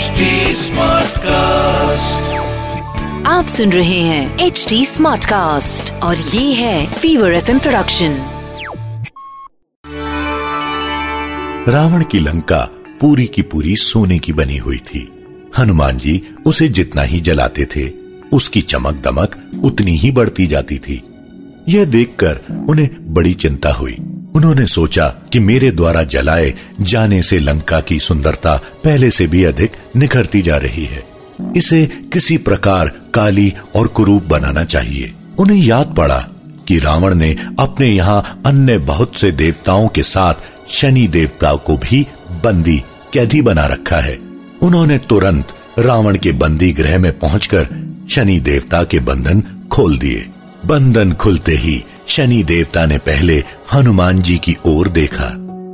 HD Smartcast. आप सुन रहे हैं एच डी स्मार्ट कास्ट और ये है फीवर एफ़ प्रोडक्शन रावण की लंका पूरी की पूरी सोने की बनी हुई थी। हनुमान जी उसे जितना ही जलाते थे उसकी चमक दमक उतनी ही बढ़ती जाती थी। यह देखकर उन्हें बड़ी चिंता हुई। उन्होंने सोचा कि मेरे द्वारा जलाए जाने से लंका की सुंदरता पहले से भी अधिक निखरती जा रही है। इसे किसी प्रकार काली और कुरूप बनाना चाहिए। उन्हें याद पड़ा कि रावण ने अपने यहाँ अन्य बहुत से देवताओं के साथ शनि देवता को भी बंदी, कैदी बना रखा है। उन्होंने तुरंत रावण के बंदी गृह में पहुंचकर शनि देवता के बंधन खोल दिए। बंधन खुलते ही शनि देवता ने पहले हनुमान जी की ओर देखा।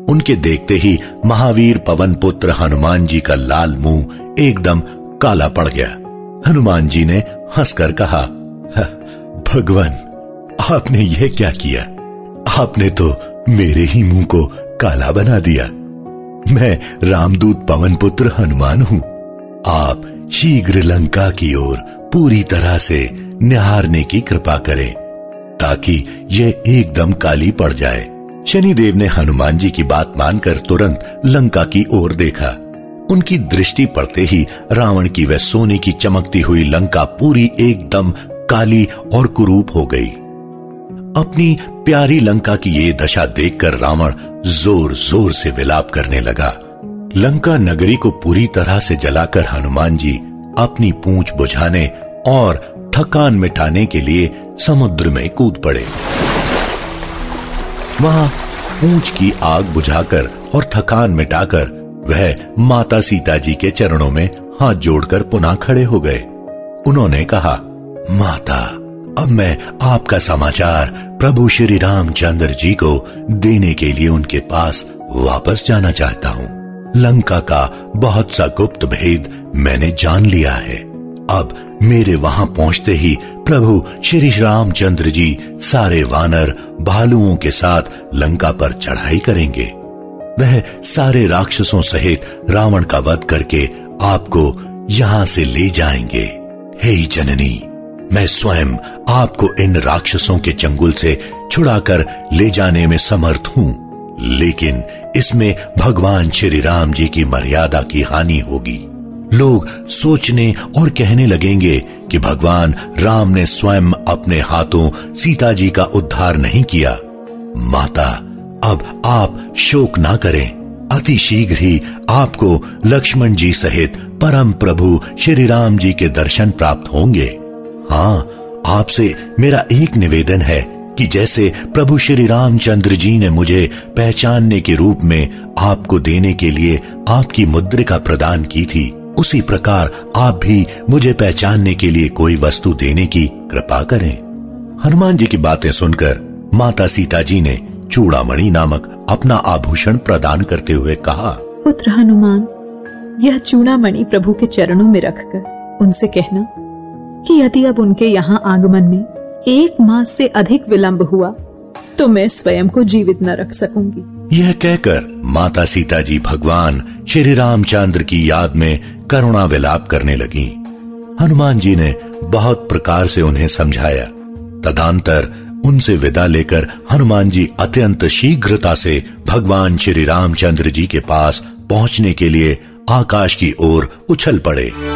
उनके देखते ही महावीर पवन पुत्र हनुमान जी का लाल मुँह एकदम काला पड़ गया। हनुमान जी ने हंसकर कहा भगवान, आपने यह क्या किया? आपने तो मेरे ही मुँह को काला बना दिया। मैं रामदूत पवन पुत्र हनुमान हूँ। आप शीघ्र लंका की ओर पूरी तरह से निहारने की कृपा करें। ताकि यह एकदम काली पड़ जाए। शनिदेव ने हनुमान जी की बात मानकर तुरंत लंका की ओर देखा। उनकी दृष्टि पड़ते ही रावण की वह सोने की चमकती हुई लंका पूरी एकदम काली और कुरूप हो गई। अपनी प्यारी लंका की ये दशा देखकर रावण ज़ोर ज़ोर से विलाप करने लगा। लंका नगरी को पूरी तरह से जलाकर हनुमान जी अपनी पूंछ बुझाने और थकान मिटाने के लिए समुद्र में कूद पड़े। वहाँ पूंछ की आग बुझाकर और थकान मिटाकर वह माता सीता जी के चरणों में हाथ जोड़कर पुनः खड़े हो गए। उन्होंने कहा, माता, अब मैं आपका समाचार प्रभु श्री रामचंद्र जी को देने के लिए उनके पास वापस जाना चाहता हूँ। लंका का बहुत सा गुप्त भेद मैंने जान लिया है। अब मेरे वहाँ पहुँचते ही प्रभु श्री रामचंद्र जी सारे वानर भालुओं के साथ लंका पर चढ़ाई करेंगे। वह सारे राक्षसों सहित रावण का वध करके आपको यहाँ से ले जाएँगे। हे जननी, मैं स्वयं आपको इन राक्षसों के चंगुल से छुड़ाकर ले जाने में समर्थ हूँ, लेकिन इसमें भगवान श्री राम जी की मर्यादा की हानि होगी। लोग सोचने और कहने लगेंगे कि भगवान राम ने स्वयं अपने हाथों सीता जी का उद्धार नहीं किया। माता, अब आप शोक ना करें। अति शीघ्र ही आपको लक्ष्मण जी सहित परम प्रभु श्री राम जी के दर्शन प्राप्त होंगे। हाँ आपसे मेरा एक निवेदन है कि जैसे प्रभु श्री रामचंद्र जी ने मुझे पहचानने के रूप में आपको देने के लिए आपकी मुद्रिका प्रदान की थी उसी प्रकार आप भी मुझे पहचानने के लिए कोई वस्तु देने की कृपा करें। हनुमान जी की बातें सुनकर माता सीता जी ने चूड़ामणि नामक अपना आभूषण प्रदान करते हुए कहा, पुत्र हनुमान, यह चूड़ामणि प्रभु के चरणों में रखकर उनसे कहना कि यदि अब उनके यहाँ आगमन में एक मास से अधिक विलंब हुआ तो मैं स्वयं को जीवित न रख सकूँगी। यह कहकर माता सीता जी भगवान श्री रामचंद्र की याद में करुणा विलाप करने लगी। हनुमान जी ने बहुत प्रकार से उन्हें समझाया। तदांतर उनसे विदा लेकर हनुमान जी अत्यंत शीघ्रता से भगवान श्री रामचंद्र जी के पास पहुँचने के लिए आकाश की ओर उछल पड़े।